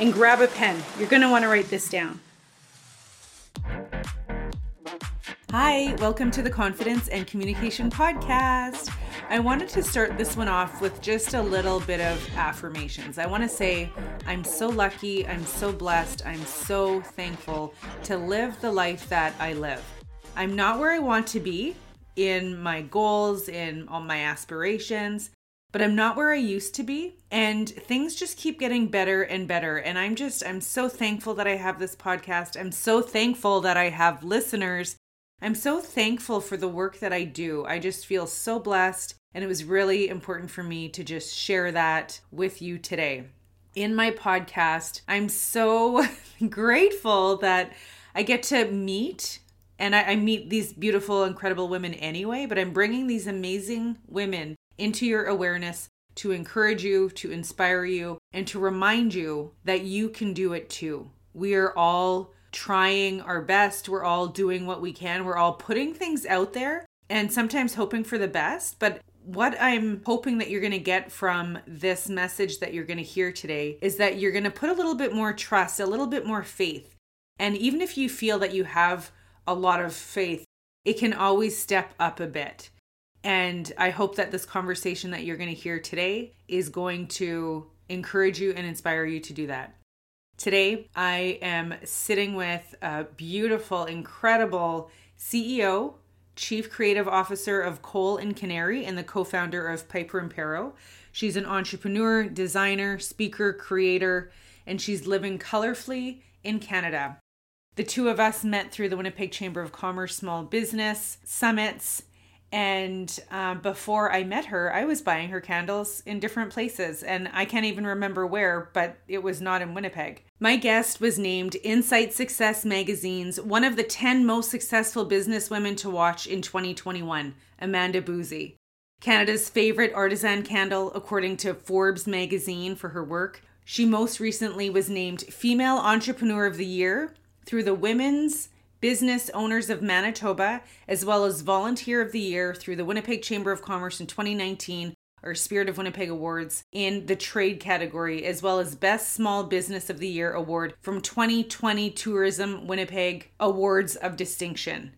and grab a pen. You're going to want to write this down. Hi, welcome to the Confidence and Communication Podcast. I wanted to start this one off with just a little bit of affirmations. I want to say I'm so lucky, I'm so blessed, I'm so thankful to live the life that I live. I'm not where I want to be in my goals, in all my aspirations, but I'm not where I used to be. And things just keep getting better and better. And I'm just, I'm so thankful that I have this podcast. I'm so thankful that I have listeners I'm so thankful for the work that I do. I just feel so blessed, and it was really important for me to just share that with you today. In my podcast, I'm so grateful that I get to meet and I, I, meet these beautiful, incredible women anyway, but I'm bringing these amazing women into your awareness to encourage you, to inspire you, and to remind you that you can do it too. We are all trying our best. We're all doing what we can. We're all putting things out there and sometimes hoping for the best. But what I'm hoping that you're going to get from this message that you're going to hear today is that you're going to put a little bit more trust, a little bit more faith. And even if you feel that you have a lot of faith, it can always step up a bit. And I hope that this conversation that you're going to hear today is going to encourage you and inspire you to do that. Today, I am sitting with a beautiful, incredible CEO, Chief Creative Officer of Coal and Canary, and the co founder of Piper and Perro. She's an entrepreneur, designer, speaker, creator, and she's living colorfully in Canada. The two of us met through the Winnipeg Chamber of Commerce Small Business Summits and uh, before I met her, I was buying her candles in different places, and I can't even remember where, but it was not in Winnipeg. My guest was named Insight Success Magazine's one of the 10 most successful businesswomen to watch in 2021, Amanda Buhse. Canada's favorite artisan candle, according to Forbes magazine, for her work. She most recently was named Female Entrepreneur of the Year through the Women's Business Owners of Manitoba, as well as Volunteer of the Year through the Winnipeg Chamber of Commerce in 2019 or Spirit of Winnipeg Awards in the trade category, as well as Best Small Business of the Year award from 2020 Tourism Winnipeg Awards of Distinction.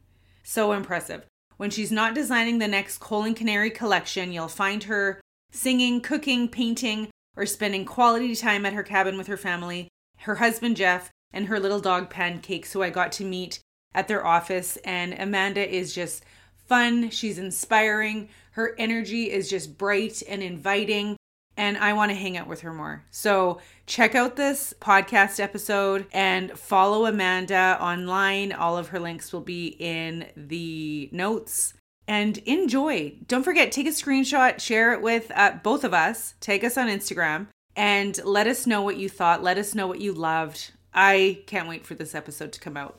So impressive. When she's not designing the next Coal and Canary collection, you'll find her singing, cooking, painting, or spending quality time at her cabin with her family, her husband Jeff, and her little dog Pancakes, who I got to meet at their office. And Amanda is just fun. She's inspiring. Her energy is just bright and inviting. And I want to hang out with her more. So check out this podcast episode and follow Amanda online. All of her links will be in the notes. And enjoy. Don't forget, take a screenshot, share it with uh, both of us, tag us on Instagram, and let us know what you thought. Let us know what you loved. I can't wait for this episode to come out.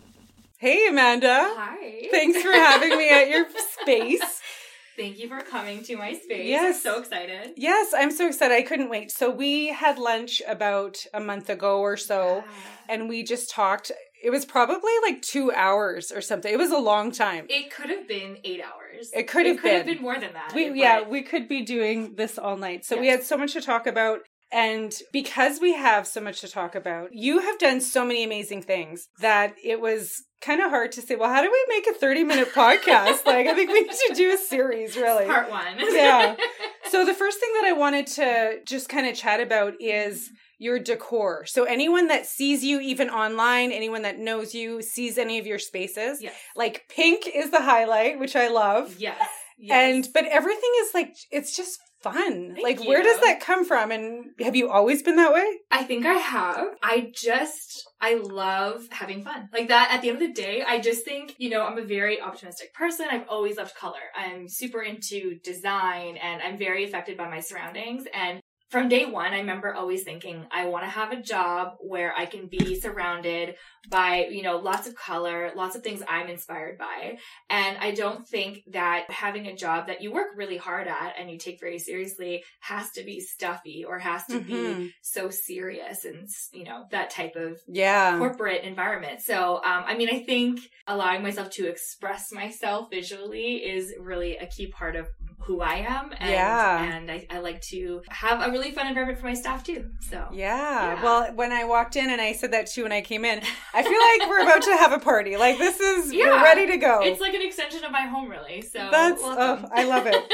Hey, Amanda. Hi. Thanks for having me at your space. Thank you for coming to my space. Yes. I'm so excited. Yes, I'm so excited. I couldn't wait. So, we had lunch about a month ago or so, Yeah. and we just talked. It was probably like two hours or something. It was a long time. It could have been eight hours. It could have It could have been. been more than that. We, yeah, we could be doing this all night. So we had so much to talk about. And because we have so much to talk about, you have done so many amazing things that it was kind of hard to say, well, how do we make a 30 minute podcast? like, I think we need to do a series, really. Part one. Yeah. So the first thing that I wanted to just kind of chat about is your decor. So anyone that sees you even online, anyone that knows you, sees any of your spaces, yes. like pink is the highlight, which I love. Yes. And but everything is like it's just fun. Thank like where does that come from? And have you always been that way? I think I have. I just, I love having fun. Like that, at the end of the day, I just think, you know, I'm a very optimistic person. I've always loved color. I'm super into design and I'm very affected by my surroundings. And from day one, I remember always thinking, I want to have a job where I can be surrounded by, you know, lots of color, lots of things I'm inspired by. And I don't think that having a job that you work really hard at and you take very seriously has to be stuffy or has to Mhm. be so serious and, you know, that type of Yeah. corporate environment. So, um, I mean, I think allowing myself to express myself visually is really a key part of who I am. And, Yeah. And I, I like to have a really fun environment for my staff too. So, Yeah. Yeah. Well, when I walked in and I said that to you when I came in, I feel like we're about to have a party. Like this is we're ready to go. it's like an extension of my home, really. So, That's oh, I love it.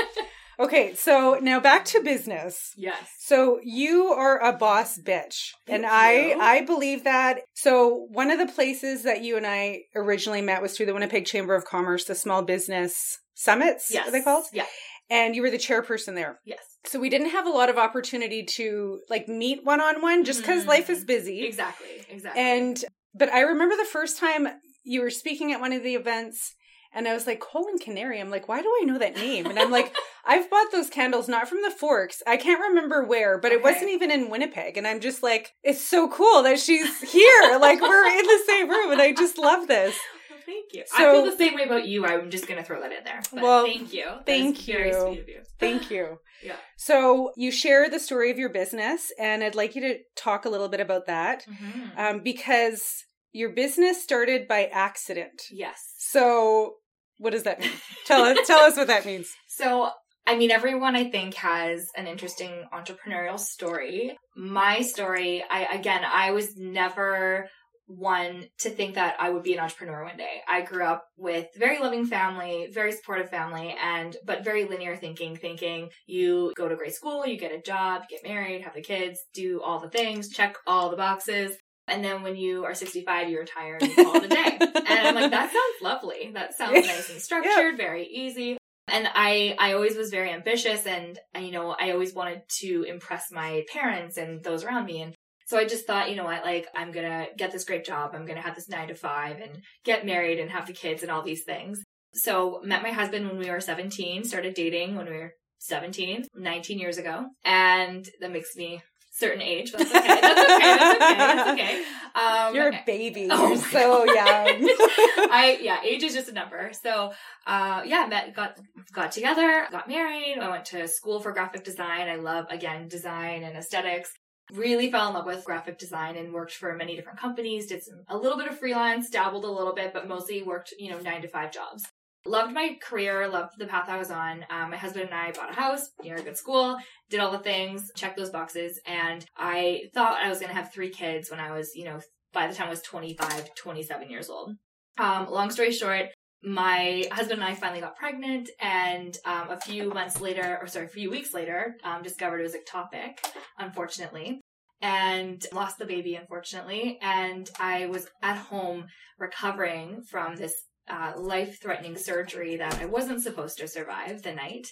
Okay, so now back to business. yes. So you are a boss bitch. and I you. I believe that. So one of the places that you and I originally met was through the Winnipeg Chamber of Commerce, the small business summits, Yes. are they called? Yeah. And you were the chairperson there. Yes. So we didn't have a lot of opportunity to like meet one on one just because Mhm. life is busy. Exactly. Exactly. And but I remember the first time you were speaking at one of the events and I was like, Coal and Canary. I'm like, why do I know that name? And I'm like, I've bought those candles not from the Forks. I can't remember where, but it wasn't even in Winnipeg. And I'm just like, it's so cool that she's here. like we're in the same room and I just love this. Thank you. So- I feel the same way about you. I'm just going to throw that in there. But Well, thank you. That thank is Very you. sweet of you. Thank you. Yeah. So you share the story of your business and I'd like you to talk a little bit about that. Mhm. Um, because your business started by accident. yes. So what does that mean? tell us tell us what that means. So, I mean, everyone I think has an interesting entrepreneurial story. My story, I again, I was never one to think that I would be an entrepreneur one day. I grew up with very loving family, very supportive family, and but very linear thinking, thinking you go to great school, you get a job, get married, have the kids, do all the things, check all the boxes. And then when you are 65, you retire and you call it a day. and I'm like, that sounds lovely. That sounds nice and structured, very easy. And I, I always was very ambitious and, and, you know, I always wanted to impress my parents and those around me. And so I just thought, you know what, like, I'm gonna get this great job. I'm gonna have this nine to five and get married and have the kids and all these things. So met my husband when we were 17, started dating when we were 17, 19 years ago. And that makes me certain age. That's okay. That's okay. That's okay. That's okay. Um, You're a baby. Oh You're so God. young. I yeah, age is just a number. So uh yeah, met got got together, got married. I went to school for graphic design. I love again design and aesthetics. Really fell in love with graphic design and worked for many different companies. Did some a little bit of freelance, dabbled a little bit, but mostly worked you know nine to five jobs. Loved my career, loved the path I was on. Um, my husband and I bought a house near a good school, did all the things, checked those boxes, and I thought I was going to have three kids when I was, you know, by the time I was 25, 27 years old. Um, long story short, my husband and I finally got pregnant, and um, a few months later, or sorry, a few weeks later, um, discovered it was ectopic, unfortunately, and lost the baby, unfortunately. And I was at home recovering from this uh, life threatening surgery that I wasn't supposed to survive the night.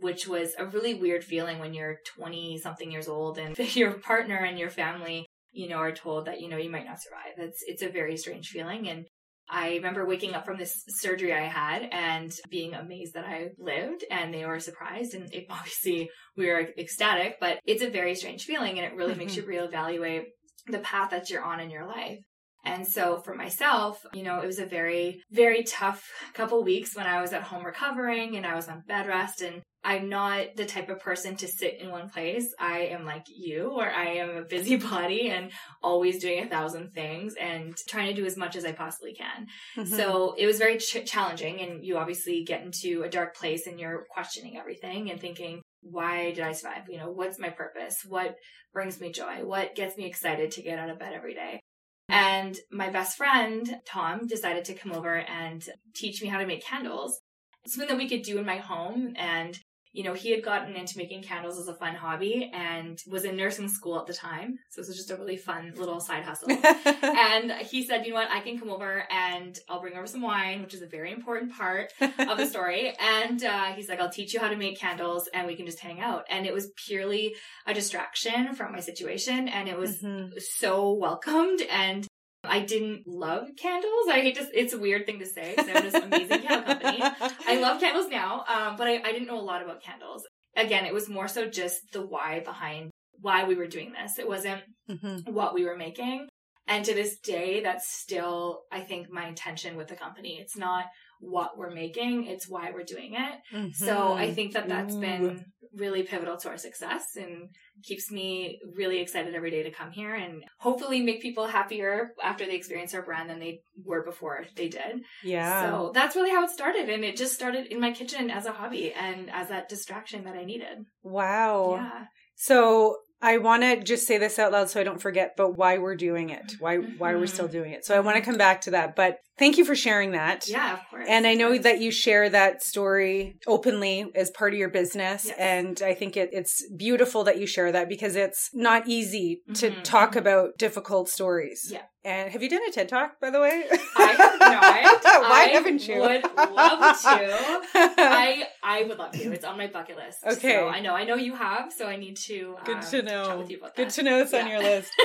Which was a really weird feeling when you're 20 something years old and your partner and your family you know, are told that, you know, you might not survive. It's, it's a very strange feeling. And I remember waking up from this surgery I had and being amazed that I lived and they were surprised. And it, obviously we were ecstatic, but it's a very strange feeling and it really makes mm-hmm. you reevaluate the path that you're on in your life. And so for myself, you know, it was a very, very tough couple weeks when I was at home recovering and I was on bed rest and I'm not the type of person to sit in one place. I am like you, where I am a busybody and always doing a thousand things and trying to do as much as I possibly can. Mhm. So it was very ch- challenging, and you obviously get into a dark place and you're questioning everything and thinking, why did I survive? You know, what's my purpose? What brings me joy? What gets me excited to get out of bed every day? And my best friend, Tom, decided to come over and teach me how to make candles. Something that we could do in my home. And, you know, he had gotten into making candles as a fun hobby and was in nursing school at the time. So this was just a really fun little side hustle. and he said, you know what, I can come over and I'll bring over some wine, which is a very important part of the story. And uh, he's like, I'll teach you how to make candles and we can just hang out. And it was purely a distraction from my situation. And it was Mhm. so welcomed and I didn't love candles. I hate to, it's a weird thing to say because I have this amazing candle company. I love candles now, um, but I, I didn't know a lot about candles. Again, it was more so just the why behind why we were doing this. It wasn't Mhm. what we were making. And to this day, that's still, I think, my intention with the company. It's not what we're making, it's why we're doing it. So I Mhm. think that that's Ooh. been really pivotal to our success and keeps me really excited every day to come here and hopefully make people happier after they experience our brand than they were before they did. yeah. So that's really how it started. And it just started in my kitchen as a hobby and as that distraction that I needed. wow. Yeah. So I want to just say this out loud so I don't forget, but why we're doing it, why why we're Mhm. still doing it. So I want to come back to that. But thank you for sharing that. Yeah, of course. And I know that you share that story openly as part of your business. Yes. And I think it, it's beautiful that you share that because it's not easy to Mhm, talk mhm. about difficult stories. Yeah. And have you done a TED Talk, by the way? I have not. Why I haven't you? I would love to. I I would love to. It's on my bucket list. Okay. So I know I know you have, so I need to uh, Good to know. with you about Good to know it's on your list.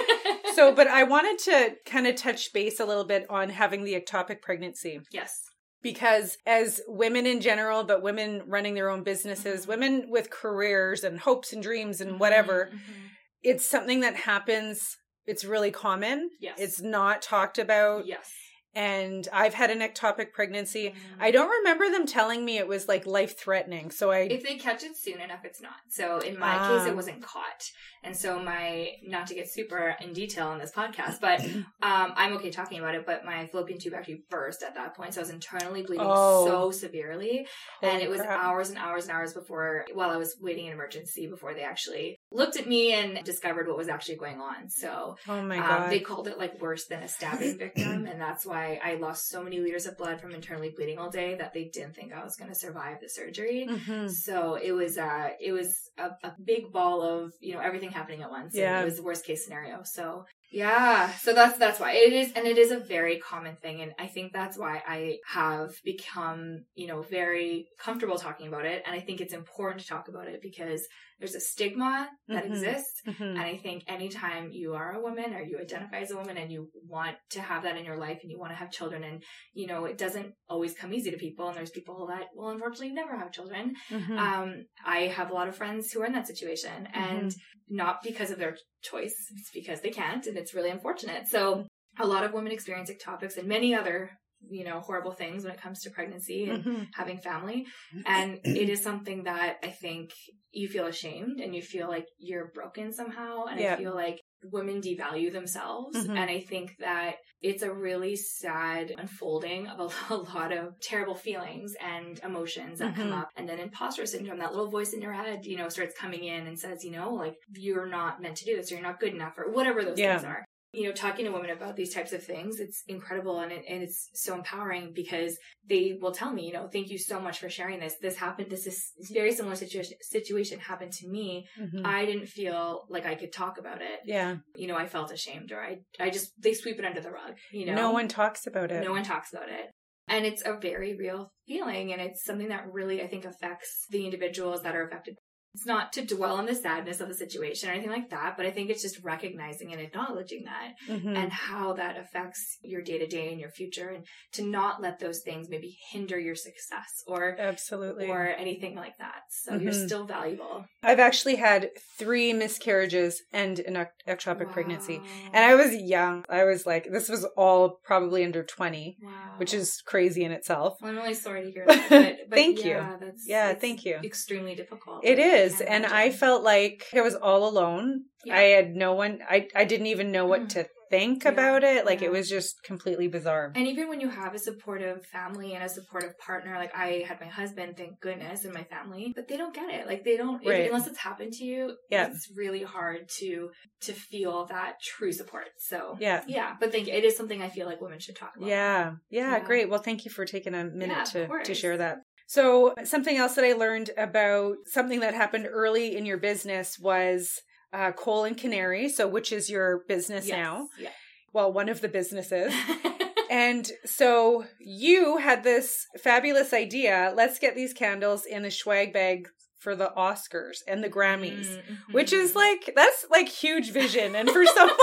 So, but I wanted to kind of touch base a little bit on having the ectopic pregnancy. yes. because as women in general but women running their own businesses Mhm. women with careers and hopes and dreams and whatever Mhm, mhm. it's something that happens it's really common Yes. it's not talked about yes. And i've had an ectopic pregnancy Mhm. i don't remember them telling me it was like life threatening so i if they catch it soon enough, it's not. So in my Ah. case, it wasn't caught, and so my not to get super in detail on this podcast, but um, I'm okay talking about it. But my fallopian tube actually burst at that point, so I was internally bleeding Oh. so severely, and it was crap. hours and hours and hours before, while I was waiting in emergency, before they actually looked at me and discovered what was actually going on. So oh my um, god they called it like worse than a stabbing victim, and that's why I lost so many liters of blood from internally bleeding all day that they didn't think I was going to survive the surgery. Mhm. So it was uh it was a, a big ball of you know everything happening at once. Yeah. it was the worst case scenario. So yeah, so that's that's why it is, and it is a very common thing, and I think that's why I have become you know very comfortable talking about it, and I think it's important to talk about it because there's a stigma that Mhm. exists. Mhm. And I think anytime you are a woman or you identify as a woman and you want to have that in your life and you want to have children and, you know, it doesn't always come easy to people. And there's people that will unfortunately never have children. Mhm. Um, I have a lot of friends who are in that situation and not because of their choice. It's because they can't and it's really unfortunate. So a lot of women experience ectopics and many other, you know, horrible things when it comes to pregnancy and Mhm. having family. And it is something that I think you feel ashamed and you feel like you're broken somehow. And Yeah. I feel like women devalue themselves. Mhm. And I think that it's a really sad unfolding of a, a lot of terrible feelings and emotions that come Mhm. up. And then imposter syndrome, that little voice in your head, you know, starts coming in and says, you know, like you're not meant to do this or you're not good enough or whatever those Yeah. things are you know, talking to women about these types of things, it's incredible and it, and it's so empowering because they will tell me, you know, thank you so much for sharing this. This happened. This is very similar situation situation happened to me. Mhm. I didn't feel like I could talk about it. yeah You know, I felt ashamed or I, I just, they sweep it under the rug, you know. no one talks about it No one talks about it. And it's a very real feeling and it's something that really, I think, affects the individuals that are affected. It's not to dwell on the sadness of the situation or anything like that, but I think it's just recognizing and acknowledging that Mhm. and how that affects your day to day and your future and to not let those things maybe hinder your success or absolutely or anything like that. So you're Mhm. still valuable. I've actually had three miscarriages and an ec- ectopic pregnancy. And I was young. I was like, this was all probably under 20, Wow. which is crazy in itself. Well, I'm really sorry to hear that. But, but Thank you. yeah, That's, Yeah, it's thank you. Extremely difficult. It is. And I felt like I was all alone. Yeah. I had no one, I, I didn't even know what Mhm. to think Yeah, about it. Like yeah. it was just completely bizarre. And even when you have a supportive family and a supportive partner, like I had my husband, thank goodness, and my family, but they don't get it. Like they don't, Right. unless it's happened to you. Yeah. it's really hard to to feel that true support. So Yeah. yeah. But thank you. It is something I feel like women should talk about. Yeah. Yeah. Yeah. Great. Well, thank you for taking a minute to, to share that. So, something else that I learned about something that happened early in your business was uh, Coal and Canary. So, which is your business Yes. now? Yeah. Well, one of the businesses. and so, you had this fabulous idea let's get these candles in a swag bag for the Oscars and the Grammys. Mhm. Which is like that's like huge vision, and for someone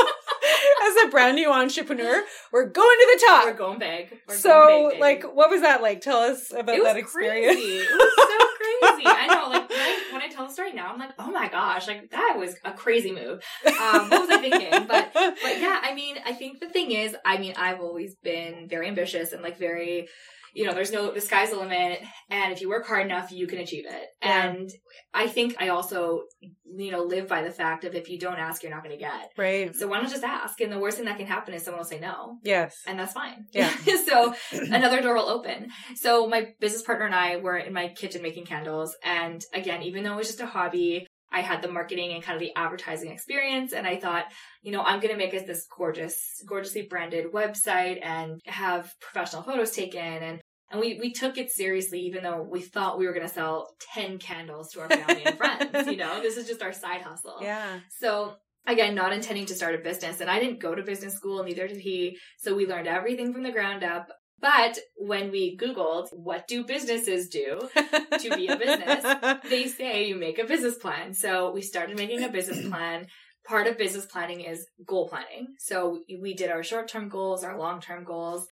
as a brand new entrepreneur, we're going to the top. we're going big. We're so, going big, like, what was that like? Tell us about it was that experience. Crazy. It was so crazy. I know. Like when I, when I tell the story now, I'm like, oh my gosh, like that was a crazy move. Um, what was I thinking? But but yeah, I mean, I think the thing is, I mean, I've always been very ambitious and like very you know, there's no, the sky's the limit. And if you work hard enough, you can achieve it. Yeah. And I think I also, you know, live by the fact of if you don't ask, you're not going to get. Right. So why don't just ask? And the worst thing that can happen is someone will say no. Yes. And that's fine. Yeah. so another door will open. So my business partner and I were in my kitchen making candles. And again, even though it was just a hobby, I had the marketing and kind of the advertising experience. And I thought, you know, I'm going to make us this gorgeous, gorgeously branded website and have professional photos taken. And, and we, we took it seriously, even though we thought we were going to sell 10 candles to our family and friends. You know, this is just our side hustle. Yeah. So again, not intending to start a business. And I didn't go to business school, neither did he. So we learned everything from the ground up. But when we Googled, what do businesses do to be a business? they say you make a business plan. So we started making a business plan. Part of business planning is goal planning. So we did our short term goals, our long term goals.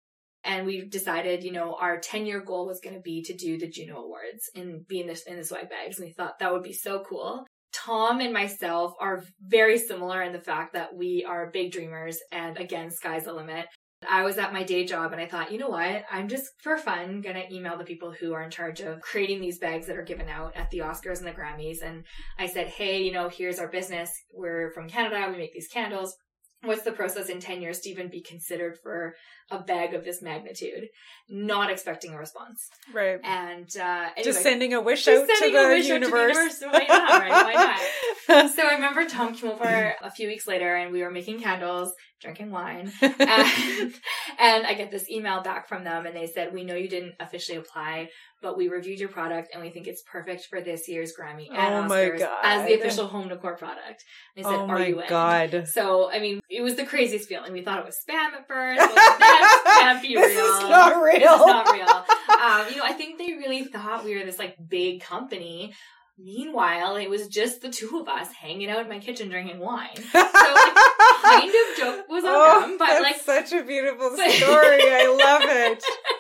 And we decided, you know, our 10 year goal was going to be to do the Juno Awards and be in this, in the swag bags. And we thought that would be so cool. Tom and myself are very similar in the fact that we are big dreamers and again, sky's the limit. I was at my day job and I thought, you know what? I'm just for fun gonna email the people who are in charge of creating these bags that are given out at the Oscars and the Grammys. And I said, hey, you know, here's our business. We're from Canada. We make these candles what's the process in 10 years to even be considered for a bag of this magnitude? Not expecting a response. Right. And uh anyway, just sending a wish out to the, universe. to the universe. Why not right? Why not? So i remember tom came over a few weeks later and we were making candles drinking wine and, and i get this email back from them and they said we know you didn't officially apply but we reviewed your product and we think it's perfect for this year's Grammy and oh Oscars as the official home decor product. And they said, oh "Are you in?" God. So I mean, it was the craziest feeling. We thought it was spam at first. That can't be this real. Is not real. This is not real. Um, you know, I think they really thought we were this like big company. Meanwhile, it was just the two of us hanging out in my kitchen drinking wine. So like, kind of joke was on oh, them, but like such a beautiful story. I love it.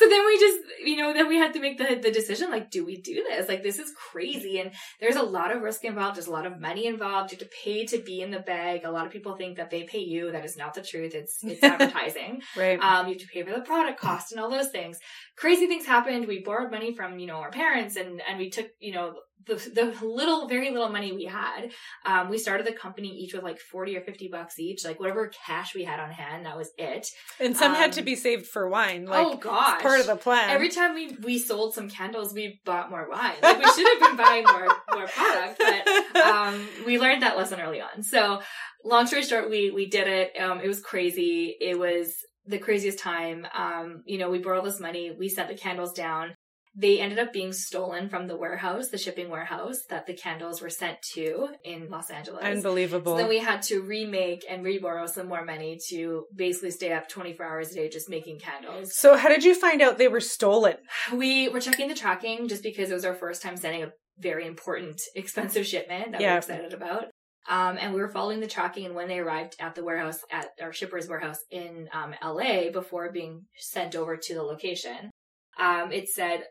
so then we just, you know, then we had to make the, the decision, like, do we do this? Like, this is crazy. And there's a lot of risk involved. There's a lot of money involved. You have to pay to be in the bag. A lot of people think that they pay you. That is not the truth. It's, it's advertising. right. Um, you have to pay for the product cost and all those things. Crazy things happened. We borrowed money from, you know, our parents and, and we took, you know, the, the little, very little money we had, um, we started the company each with like 40 or 50 bucks each, like whatever cash we had on hand, that was it. And some um, had to um, be saved for wine. Like, oh gosh. part of the plan. Every time we, we sold some candles, we bought more wine. Like we should have been buying more, more product, but, um, we learned that lesson early on. So long story short, we, we did it. Um, it was crazy. It was the craziest time. Um, you know, we borrowed this money. We set the candles down they ended up being stolen from the warehouse, the shipping warehouse that the candles were sent to in Los Angeles. Unbelievable. So then we had to remake and reborrow some more money to basically stay up 24 hours a day just making candles. So how did you find out they were stolen? We were checking the tracking just because it was our first time sending a very important, expensive shipment that yeah. we are excited about. Um, and we were following the tracking and when they arrived at the warehouse at our shipper's warehouse in um, LA before being sent over to the location, um, it said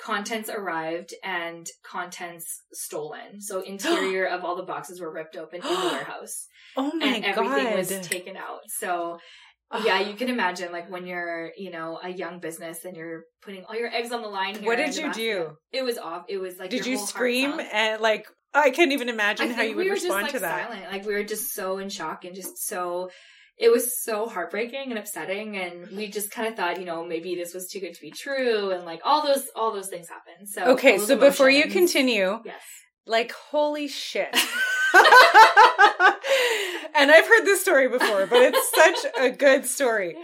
contents arrived and contents stolen. So interior of all the boxes were ripped open in the warehouse. Oh my and everything God. was taken out. So yeah, you can imagine like when you're, you know, a young business and you're putting all your eggs on the line. what did you do? It was off. It was like did you scream and like I can't even imagine how you would we respond just, like, to that. Silent. Like we were just so in shock and just so it was so heartbreaking and upsetting and we just kind of thought you know maybe this was too good to be true and like all those all those things happened. So okay so before you continue yes. like holy shit. And i've heard this story before but it's such a good story.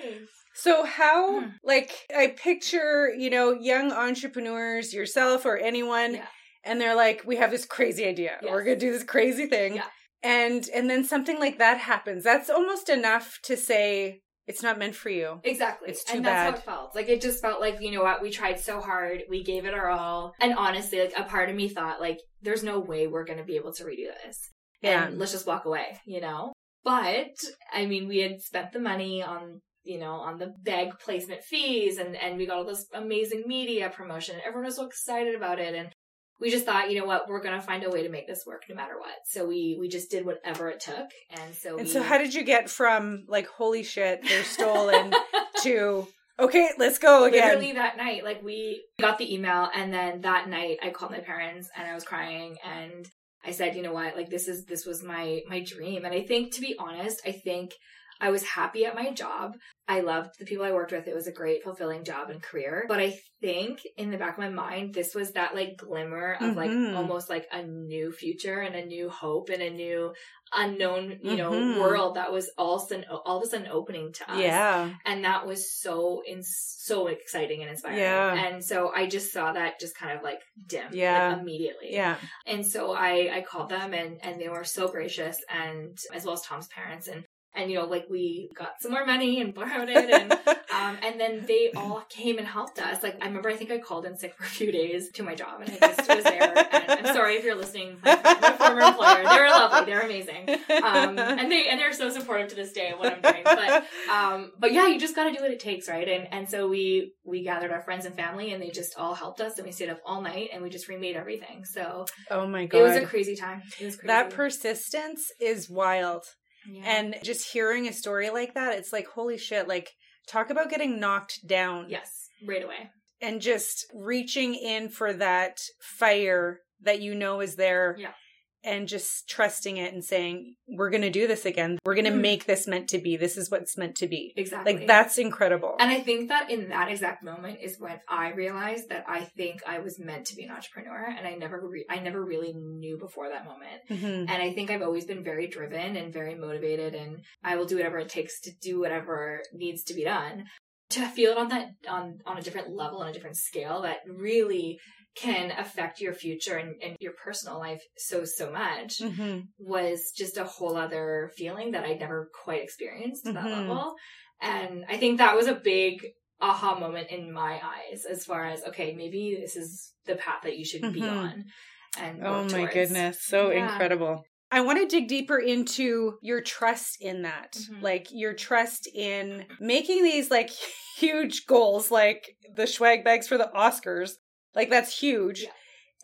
So how hmm. like i picture you know young entrepreneurs yourself or anyone yeah. and they're like we have this crazy idea. Yes. we're gonna do this crazy thing. Yeah and and then something like that happens. That's almost enough to say it's not meant for you. Exactly. It's too and bad how it felt. Like it just felt like you know what we tried so hard. We gave it our all. And honestly like a part of me thought like there's no way we're going to be able to redo this. Yeah. and let's just walk away you know? But i mean we had spent the money on you know, on the bag placement fees and, and we got all this amazing media promotion. Everyone was so excited about it. And we just thought, you know what, we're gonna find a way to make this work no matter what. So we we just did whatever it took, and so And we, so, how did you get from like holy shit, they're stolen to okay, let's go again? literally that night, like we got the email, and then that night I called my parents and I was crying, and I said, you know what, like this is this was my my dream, and I think to be honest, I think I was happy at my job. I loved the people I worked with. It was a great, fulfilling job and career. But I think in the back of my mind, this was that like glimmer of like Mhm. almost like a new future and a new hope and a new unknown, you know, Mhm. world that was all of a sudden, all of a sudden opening to us Yeah. and that was so in so exciting and inspiring. Yeah. And so I just saw that just kind of like dim, like, Yeah. immediately. Yeah. And so I I called them and and they were so gracious and as well as Tom's parents and and you know like we got some more money and borrowed it and um and then they all came and helped us. Like I remember I think I called in sick for a few days to my job and I just was there. And I'm sorry if you're listening, my, my former employer. They were lovely. they're amazing. Um and they and they're so supportive to this day of what I'm doing. But um but yeah you just got to do what it takes right and and so we we gathered our friends and family and they just all helped us and we stayed up all night and we just remade everything so oh my god. it was a crazy time it was crazy that persistence is wild. Yeah. And just hearing a story like that, it's like, holy shit, like, talk about getting knocked down yes right away and just reaching in for that fire that you know is there. Yeah. And just trusting it and saying, we're going to do this again. We're going to Mhm. make this meant to be. This is what's meant to be. exactly Like, that's incredible. and I think that in that exact moment is when I realized that I think I was meant to be an entrepreneur, and I never, re- I never really knew before that moment. Mhm. And I think I've always been very driven and very motivated, and I will do whatever it takes to do whatever needs to be done. To feel it on that on on a different level, on a different scale, that really can affect your future and, and your personal life so so much Mhm. was just a whole other feeling that I'd never quite experienced to that level. And I think that was a big aha moment in my eyes as far as okay, maybe this is the path that you should be Mhm. on. And Oh my towards. goodness. So Yeah. incredible. I want to dig deeper into your trust in that. Mhm. Like your trust in making these like huge goals, like the swag bags for the Oscars. Like that's huge. Yeah.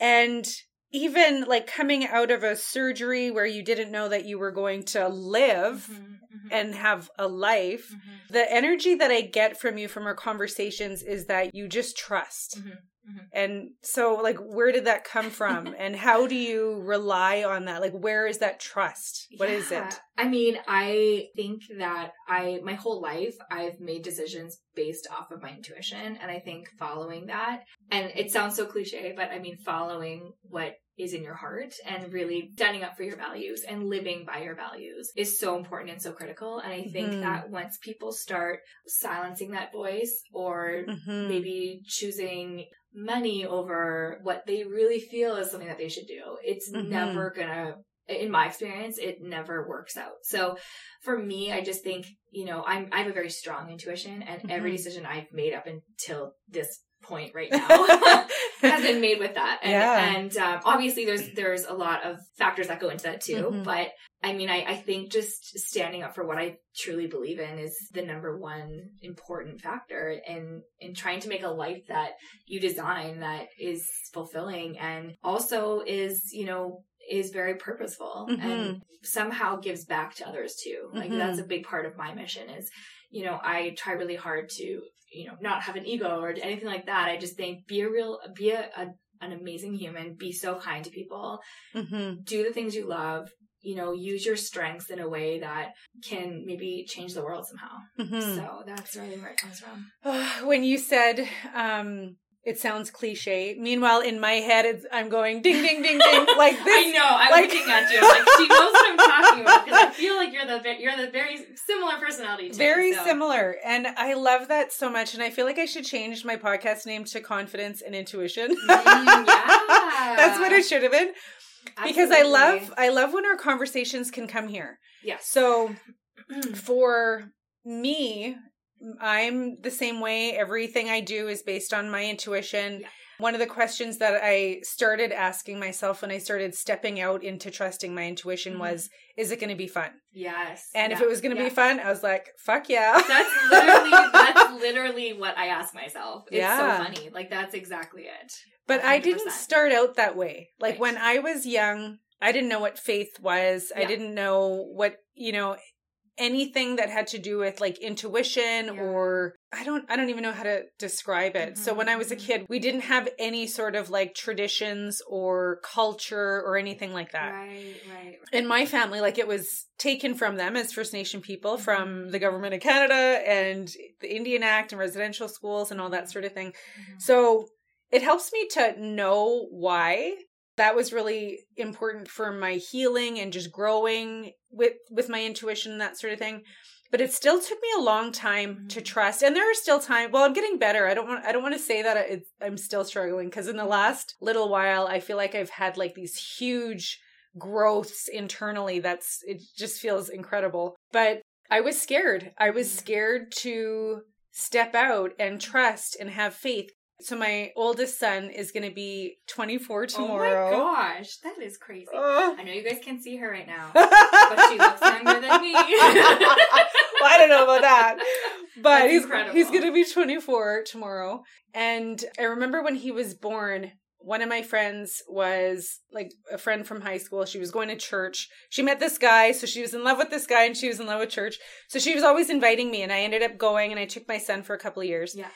And even like coming out of a surgery where you didn't know that you were going to live Mhm, mhm, and have a life. mhm. The energy that I get from you from our conversations is that you just trust. Mhm, mhm. And so, like, where did that come from? and how do you rely on that? Like, where is that trust? What is Yeah. it? I mean, I think that I, my whole life, I've made decisions based off of my intuition. And I think following that, and it sounds so cliche, but I mean, following what is in your heart and really standing up for your values and living by your values is so important and so critical. And I think Mhm. that once people start silencing that voice or Mhm. maybe choosing money over what they really feel is something that they should do. It's Mhm. never gonna, in my experience, it never works out. So for me, I just think, you know, I'm, I have a very strong intuition and every Mhm. decision I've made up until this point right now has been made with that. And, Yeah. and um, obviously there's, there's a lot of factors that go into that too. Mhm. But I mean, I, I think just standing up for what I truly believe in is the number one important factor in, in trying to make a life that you design that is fulfilling and also is, you know, is very purposeful and somehow gives back to others too. Like Mhm. that's a big part of my mission is, you know, I try really hard to, you know, not have an ego or anything like that. I just think be a real, be a, a an amazing human, be so kind to people, Mhm. do the things you love, you know, use your strengths in a way that can maybe change the world somehow. Mhm. So that's really where it comes from. when you said, um, it sounds cliche. Meanwhile, in my head, it's, I'm going ding, ding, ding, ding, like this. I know. I'm like- looking at you. I'm like she knows what I'm talking about because I feel like you're the you're the very similar personality. To me, Very so. similar. And I love that so much. And I feel like I should change my podcast name to Confidence and Intuition. Mm, yeah. That's what it should have been. Because I love I love when our conversations can come here. Yes. So for me, I'm the same way. Everything I do is based on my intuition. Yeah. One of the questions that I started asking myself when I started stepping out into trusting my intuition Mhm. was, is it going to be fun? yes. And if it was going to Yeah. be fun, I was like, fuck yeah. That's literally that's literally what I ask myself. It's Yeah. so funny. Like that's exactly it. But I didn't start out that way. Like Right. when I was young, I didn't know what faith was. I didn't know what, you know, anything that had to do with like intuition Yeah. or I don't I don't even know how to describe it. So when I was a Mhm. kid, we didn't have any sort of like traditions or culture or anything like that. Right, right. In my family, like it was taken from them as First Nation people Mm-hmm. from the government of Canada and the Indian Act and residential schools and all that sort of thing. Mhm. So it helps me to know why. That was really important for my healing and just growing with with my intuition and that sort of thing. But it still took me a long time to Mhm. trust. And there are still time. Well, I'm getting better. I don't want. I don't want to say that it's, I'm still struggling because in the last little while, I feel like I've had like these huge growths internally. That's it. Just feels incredible. But I was scared. I was Mhm. scared to step out and trust and have faith. So my oldest son is going to be 24 tomorrow. Oh my gosh, that is crazy. Oh. I know you guys can't see her right now, but but she looks younger than me. well, I don't know about that. But That's he's incredible. he's going to be 24 tomorrow. And I remember when he was born, one of my friends was like a friend from high school. She was going to church. She met this guy, so she was in love with this guy and she was in love with church. So she was always inviting me and I ended up going and I took my son for a couple of years. Yeah.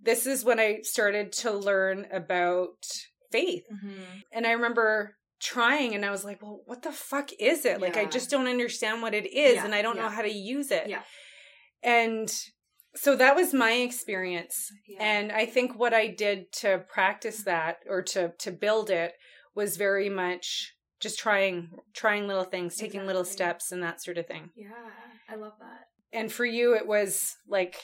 This is when I started to learn about faith. Mhm. And I remember trying and I was like, well, what the fuck is it? Like, I just don't understand what it is Yeah, and I don't know how to use it. Yeah. And so that was my experience. Yeah. And I think what I did to practice that or to to build it was very much just trying trying little things, taking little steps and that sort of thing. Yeah, I love that. And for you it was like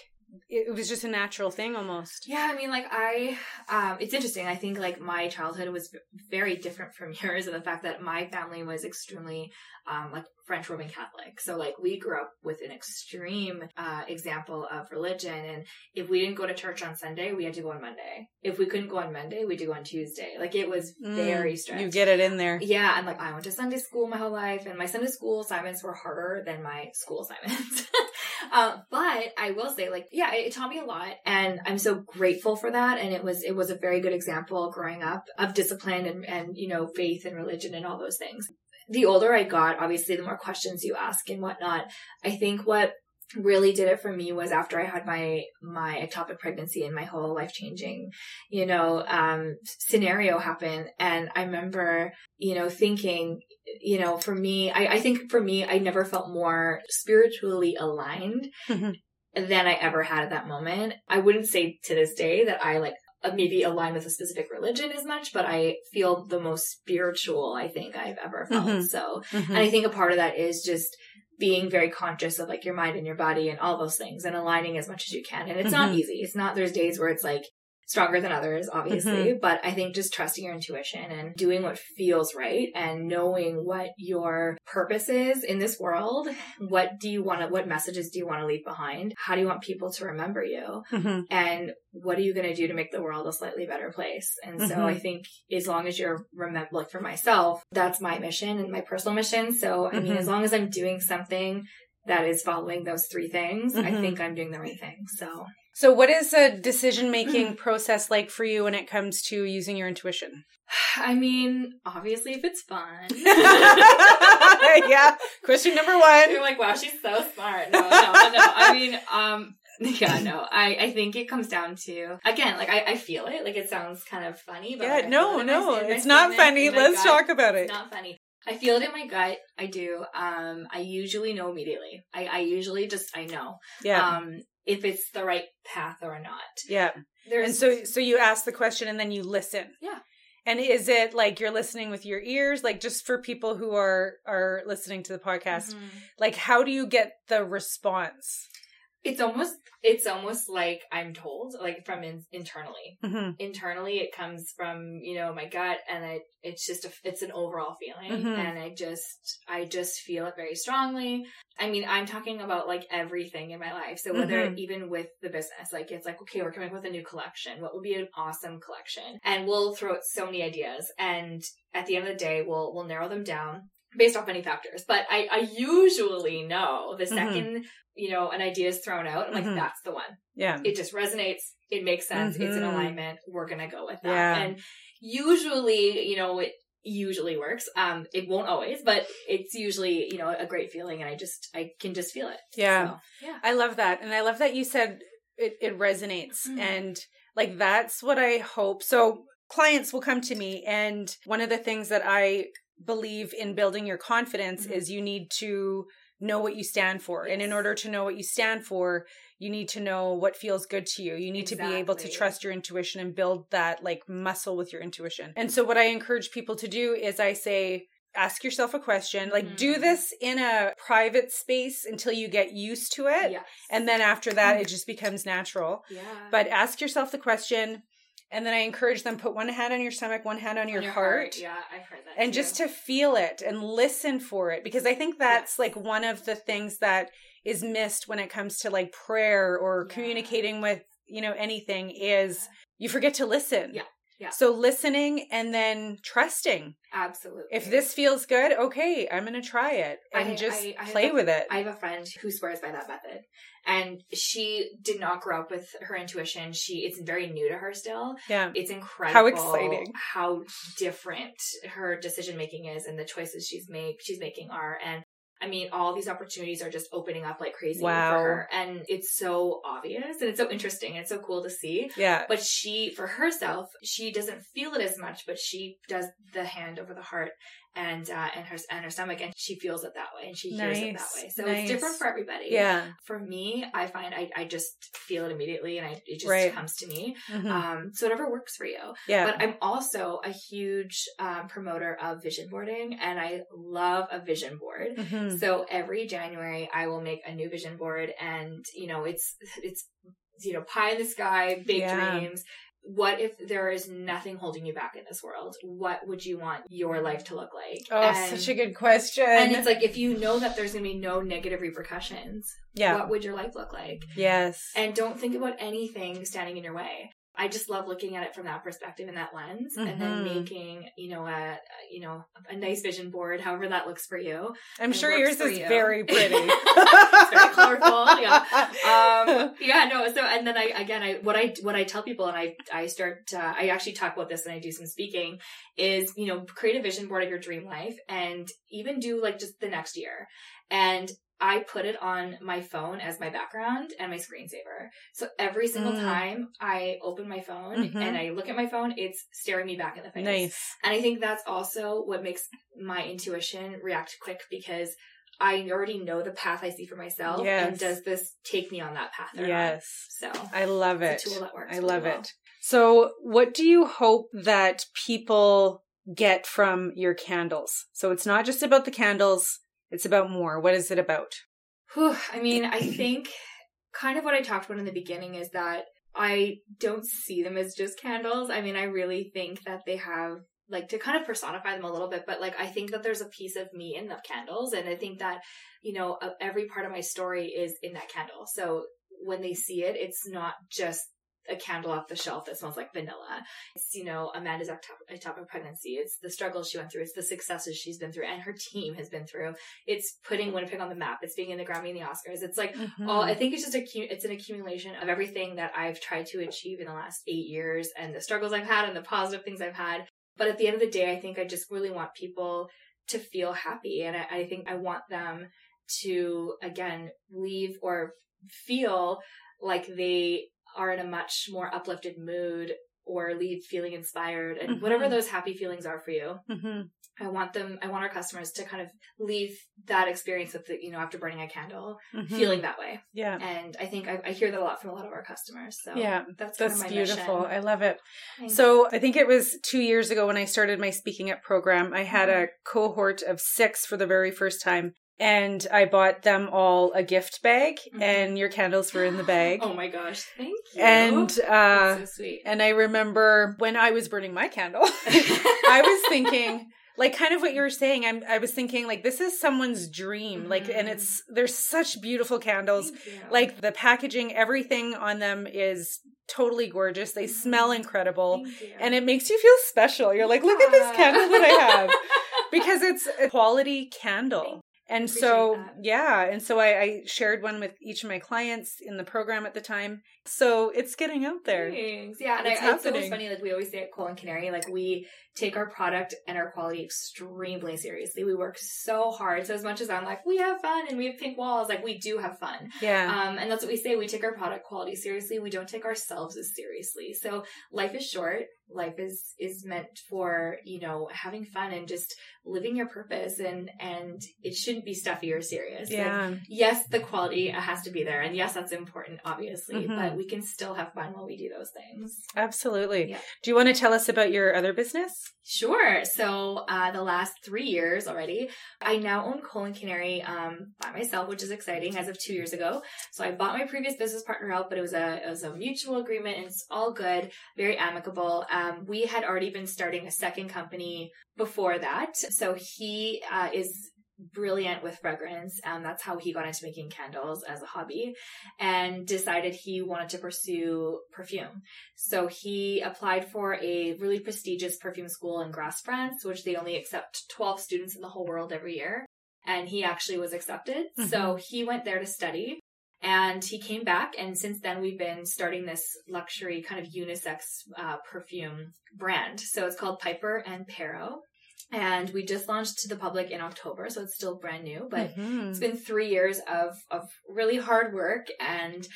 it was just a natural thing almost. Yeah, I mean, like I, um, it's interesting. I think like my childhood was very different from yours, and the fact that my family was extremely, um, like French Roman Catholic. So like we grew up with an extreme uh, example of religion, and if we didn't go to church on Sunday, we had to go on Monday. If we couldn't go on Monday, we go on Tuesday. Like it was very Mm, strict. You get it in there. Yeah, and like I went to Sunday school my whole life, and my Sunday school assignments were harder than my school assignments. um, but I will say, like, yeah, it, it taught me a lot, and I'm so grateful for that. And it was it was a very good example growing up of discipline and and you know faith and religion and all those things. The older I got, obviously, the more questions you ask and whatnot. I think what really did it for me was after I had my my ectopic pregnancy and my whole life changing, you know, um, scenario happen. And I remember, you know, thinking, you know, for me, I, I think for me, I never felt more spiritually aligned Mhm. than I ever had at that moment. I wouldn't say to this day that I like uh, maybe align with a specific religion as much, but I feel the most spiritual I think I've ever felt. Mhm. So Mhm. and I think a part of that is just being very conscious of like your mind and your body and all those things and aligning as much as you can. And it's not Mhm. easy. It's not, there's days where it's like stronger than others, obviously, Mm-hmm. but I think just trusting your intuition and doing what feels right and knowing what your purpose is in this world. What do you want to, what messages do you want to leave behind? How do you want people to remember you? Mhm. and what are you going to do to make the world a slightly better place and so Mhm. i think as long as you're remember like for myself that's my mission and my personal mission so i mean as long as i'm doing something that is following those three things i Mhm. think i'm doing the right thing so So what is a decision making process like for you when it comes to using your intuition? i mean obviously if it's fun yeah. Question number one. You're like, wow, she's so smart. No, no, no. I mean, um, yeah, no. I, I think it comes down to again, like I, I feel it. Like it sounds kind of funny, but Yeah, like, no, it no, in it's not funny. Let's gut. talk about it. It's not funny. I feel it in my gut. I do. Um, I usually know immediately. I, I usually just I know. Yeah. Um, if it's the right path or not. yeah. There's And so so you ask the question and then you listen. Yeah. And is it like you're listening with your ears like just for people who are are listening to the podcast, Mhm. like how do you get the response? It's almost it's almost like I'm told, like from in, internally. Mhm. internally it comes from you know my gut and it it's just a it's an overall feeling Mhm. and i just i just feel it very strongly i mean i'm talking about like everything in my life so whether Mhm. even with the business like it's like okay we're coming up with a new collection what would be an awesome collection and we'll throw out so many ideas and at the end of the day we'll we'll narrow them down based off many factors. But I, I usually know the Mhm. 2nd you know, an idea is thrown out. I'm like, Mhm. that's the one. Yeah. It just resonates. It makes sense. It's in Mhm. alignment. We're going to go with that. Yeah. And usually, you know, it usually works. Um, it won't always, but it's usually, you know, a great feeling. And I just, I can just feel it. Yeah. So, yeah. I love that. And I love that you said it, it resonates. Mm. And like that's what I hope. So clients will come to me and one of the things that I believe in building your confidence Mhm. is you need to know what you stand for. And in order to know what you stand for, you need to know what feels good to you. You need to be able to trust your intuition and build that like muscle with your intuition. And so what I encourage people to do is I say ask yourself a question. Like do Mhm. this in a private space until you get used to it. Yes. And then after that, it just becomes natural. yeah. But ask yourself the question, and then I encourage them put one hand on your stomach, one hand on, your, heart, Yeah, I've heard that. and too. just to feel it and listen for it. Because I think that's Yes. like one of the things that is missed when it comes to like prayer or Yeah. communicating with, you know, anything is you forget to listen. Yeah. Yeah. So listening and then trusting. Absolutely. If this feels good, okay, I'm going to try it and I- just I- I play a- with it. I have a friend who swears by that method. And she did not grow up with her intuition. She it's very new to her still. yeah. It's incredible how exciting. how different her decision making is and the choices she's make she's making are. And I mean, all these opportunities are just opening up like crazy Wow. for her. And it's so obvious and it's so interesting and it's so cool to see. Yeah. But she, for herself, she doesn't feel it as much, but she does the hand over the heart and uh, and her and her stomach, and she feels it that way, and she hears it that way. So Nice. it's different for everybody. Yeah. For me, I find I, I just feel it immediately, and I, it just Right. comes to me. Mhm. Um, so whatever works for you. yeah. But I'm also a huge um, promoter of vision boarding, and I love a vision board. Mhm. So every January I will make a new vision board and you know it's it's you know pie in the sky, big Yeah. dreams. What if there is nothing holding you back in this world? What would you want your life to look like? Oh, and, such a good question. and it's like if you know that there's going to be no negative repercussions, yeah. what would your life look like? yes. And don't think about anything standing in your way. I just love looking at it from that perspective and that lens, and then Mhm. making you know a, a you know a nice vision board, however that looks for you. I'm sure yours is you. very pretty. It's very colorful, yeah. um yeah no so and then i again i what i what i tell people and i i start uh, i actually talk about this and i do some speaking is you know create a vision board of your dream life and even do like just the next year and I put it on my phone as my background and my screensaver. So every single Mm. time I open my phone Mhm. and I look at my phone, it's staring me back in the face. nice. And I think that's also what makes my intuition react quick because I already know the path I see for myself. Yes. And does this take me on that path or not? Yes. So I love it. tool that works. I really love well. it. So, what do you hope that people get from your candles? So, it's not just about the candles, it's about more. What is it about? Whew, I mean, I think kind of what I talked about in the beginning is that I don't see them as just candles. I mean, I really think that they have like to kind of personify them a little bit, but like I think that there's a piece of me in the candles, and I think that you know every part of my story is in that candle. So when they see it, it's not just a candle off the shelf that smells like vanilla. It's, you know, Amanda's ectop- ectopic pregnancy. It's the struggles she went through. It's the successes she's been through and her team has been through. It's putting Winnipeg on the map. It's being in the Grammy and the Oscars. It's like Mm-hmm. all, I think it's just a, it's an accumulation of everything that I've tried to achieve in the last eight years and the struggles I've had and the positive things I've had. But at the end of the day, I think I just really want people to feel happy. And I, I think I want them to, again, leave or feel like they are in a much more uplifted mood or leave feeling inspired and Mhm. whatever those happy feelings are for you. hmm I want them, I want our customers to kind of leave that experience with the, you know, after burning a candle, hmm feeling that way. Yeah. And I think I, I hear that a lot from a lot of our customers. So Yeah, that's kind That's of my beautiful. mission. I love it. Thanks. So I think it was two years ago when I started my speaking up program. I had Mm-hmm. a cohort of six for the very first time. And I bought them all a gift bag, Mhm. and your candles were in the bag. oh my gosh, thank you. and uh, so sweet. and I remember when I was burning my candle, I was thinking, like, kind of what you were saying. I'm, I was thinking, like, this is someone's dream. Like, and Mhm. it's there's such beautiful candles. Like the packaging, everything on them is totally gorgeous. They smell Mhm. incredible. And it makes you feel special. You're like, look at this candle that I have. because it's a quality candle. And so, that. yeah. And so I, I shared one with each of my clients in the program at the time. So it's getting out there. Thanks. Yeah, and It's I, it's always funny. Like we always say at Coal and Canary, like we take our product and our quality extremely seriously. We work so hard. So as much as I'm like, we have fun and we have pink walls, like we do have fun. Yeah. Um, and that's what we say. We take our product quality seriously. We don't take ourselves as seriously. So life is short. Life is is meant for you know having fun and just living your purpose. And and it shouldn't be stuffy or serious. Like, yeah. yes, the quality has to be there, and yes, that's important, obviously. Mhm. But we can still have fun while we do those things. Absolutely. Yeah. Do you want to tell us about your other business? Sure. So uh, the last three years already, I now own Coal and Canary um, by myself, which is exciting as of two years ago. So I bought my previous business partner out, but it was a it was a mutual agreement, and it's all good, very amicable. Um, we had already been starting a second company before that, so he uh, is brilliant with fragrance. And that's how he got into making candles as a hobby and decided he wanted to pursue perfume. So he applied for a really prestigious perfume school in Grasse, France, which they only accept 12 students in the whole world every year. And he actually was accepted. So he went there to study and he came back. And since then, we've been starting this luxury kind of unisex uh, perfume brand. So it's called Piper and Perro. And we just launched to the public in October. So it's still brand new, but Mhm. it's been three years of of really hard work and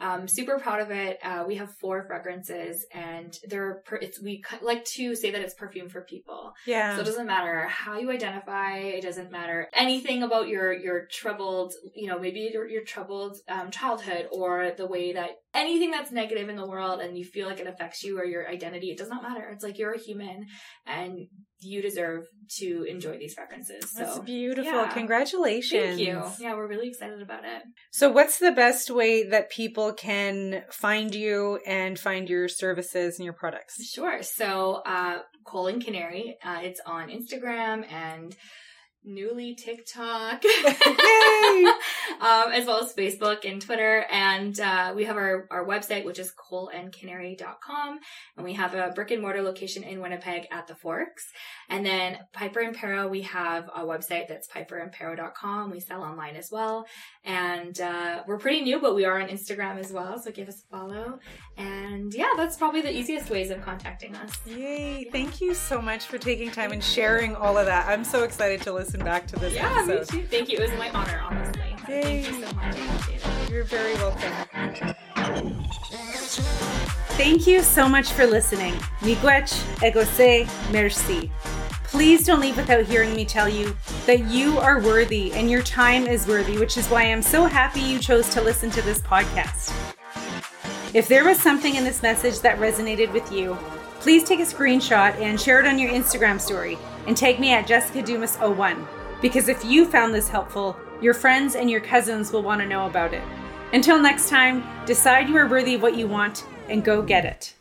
um, super proud of it. Uh, we have four fragrances, and they're per- it's we like to say that it's perfume for people. yeah. So it doesn't matter how you identify. It doesn't matter anything about your your troubled, you know, maybe your, your troubled um, childhood or the way that anything that's negative in the world and you feel like it affects you or your identity. It does not matter. It's like you're a human and you deserve to enjoy these fragrances. So That's beautiful. yeah. Congratulations. Thank you. Yeah, we're really excited about it. So, what's the best way that people can find you and find your services and your products? Sure. So, uh, Coal and Canary, uh, it's on Instagram and newly TikTok, Yay! um, as well as Facebook and Twitter. And uh, we have our, our website, which is coalandcanary.com. And we have a brick and mortar location in Winnipeg at the Forks. And then Piper and Perro, we have a website that's piperandperro.com. We sell online as well. And uh, we're pretty new, but we are on Instagram as well. So give us a follow. And yeah, that's probably the easiest ways of contacting us. Yay. Thank you so much for taking time and sharing all of that. I'm so excited to listen back to this Yeah, me too. Thank you. It was my honor, honestly. Yay. Thank you so much. I appreciate it. You're very welcome. Thank you so much for listening. Miigwech, egose, merci. Please don't leave without hearing me tell you that you are worthy and your time is worthy, which is why I'm so happy you chose to listen to this podcast. If there was something in this message that resonated with you, please take a screenshot and share it on your Instagram story and tag me at Jessica Dumas01 because if you found this helpful, your friends and your cousins will want to know about it. Until next time, decide you are worthy of what you want and go get it.